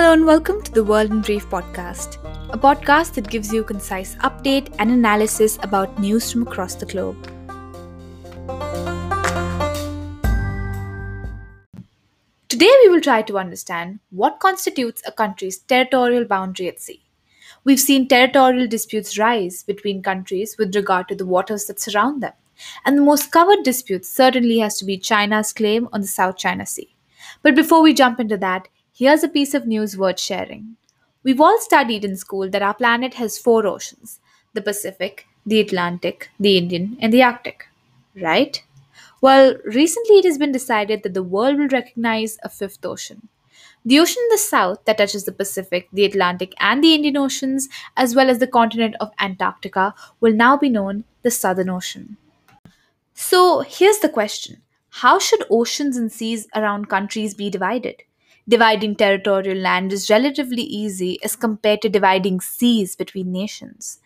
Hello and welcome to the World in Brief podcast, a podcast that gives you concise update and analysis about news from across the globe. Today we will try to understand what constitutes a country's territorial boundary at sea. We've seen territorial disputes rise between countries with regard to the waters that surround them, and the most covered dispute certainly has to be China's claim on the South China Sea. But before we jump into that, here's a piece of news worth sharing. We've all studied in school that our planet has four oceans the Pacific, the Atlantic, the Indian, and the Arctic. Right? Well, recently it has been decided that the world will recognize a fifth ocean. The ocean in the south that touches the Pacific, the Atlantic, and the Indian Oceans, as well as the continent of Antarctica, will now be known the Southern Ocean. So here's the question How should oceans and seas around countries be divided? Dividing territorial land is relatively easy as compared to dividing seas between nations.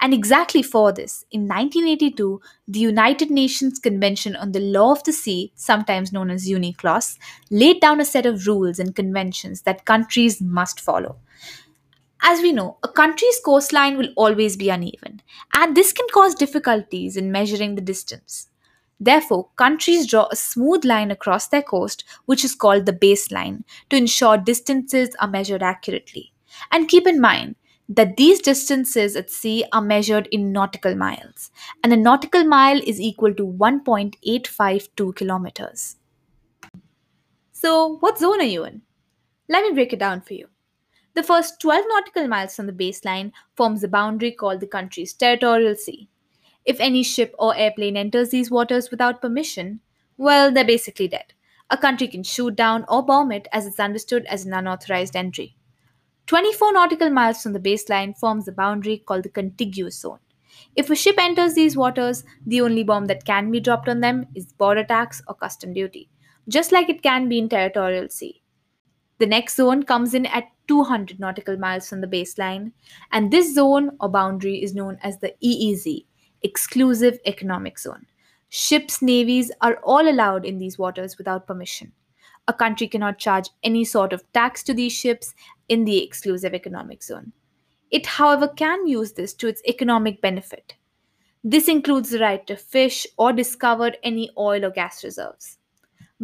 And exactly for this, in 1982, the United Nations Convention on the Law of the Sea, sometimes known as UNCLOS, laid down a set of rules and conventions that countries must follow. As we know, a country's coastline will always be uneven, and this can cause difficulties in measuring the distance. Therefore, countries draw a smooth line across their coast, which is called the baseline, to ensure distances are measured accurately. And keep in mind, that these distances at sea are measured in nautical miles, and a nautical mile is equal to 1.852 kilometers. So, what zone are you in? Let me break it down for you. The first 12 nautical miles from the baseline forms the boundary called the country's territorial sea. If any ship or airplane enters these waters without permission, well, they're basically dead. A country can shoot down or bomb it as it's understood as an unauthorized entry. 24 nautical miles from the baseline forms the boundary called the contiguous zone. If a ship enters these waters, the only bomb that can be dropped on them is border tax or custom duty, just like it can be in territorial sea. The next zone comes in at 200 nautical miles from the baseline, and this zone or boundary is known as the EEZ, Exclusive Economic Zone. Ships' navies are all allowed in these waters without permission. A country cannot charge any sort of tax to these ships in the exclusive economic zone. It, however, can use this to its economic benefit. This includes the right to fish or discover any oil or gas reserves.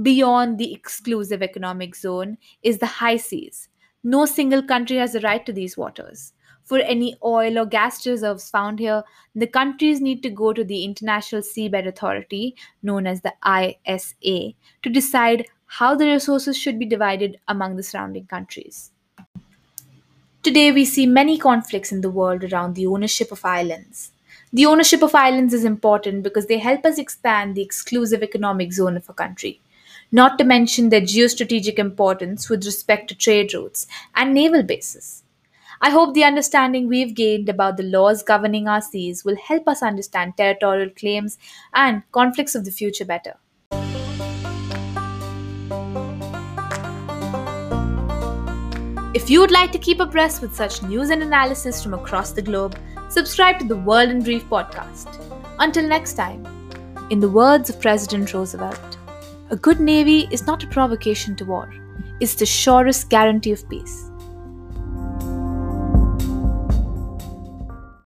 Beyond the exclusive economic zone is the high seas. No single country has the right to these waters. For any oil or gas reserves found here, the countries need to go to the International Seabed Authority, known as the ISA, to decide how the resources should be divided among the surrounding countries. Today, we see many conflicts in the world around the ownership of islands. The ownership of islands is important because they help us expand the exclusive economic zone of a country, not to mention their geostrategic importance with respect to trade routes and naval bases. I hope the understanding we've gained about the laws governing our seas will help us understand territorial claims and conflicts of the future better. If you would like to keep abreast with such news and analysis from across the globe, subscribe to the World in Brief podcast. Until next time, in the words of President Roosevelt, a good navy is not a provocation to war, it's the surest guarantee of peace.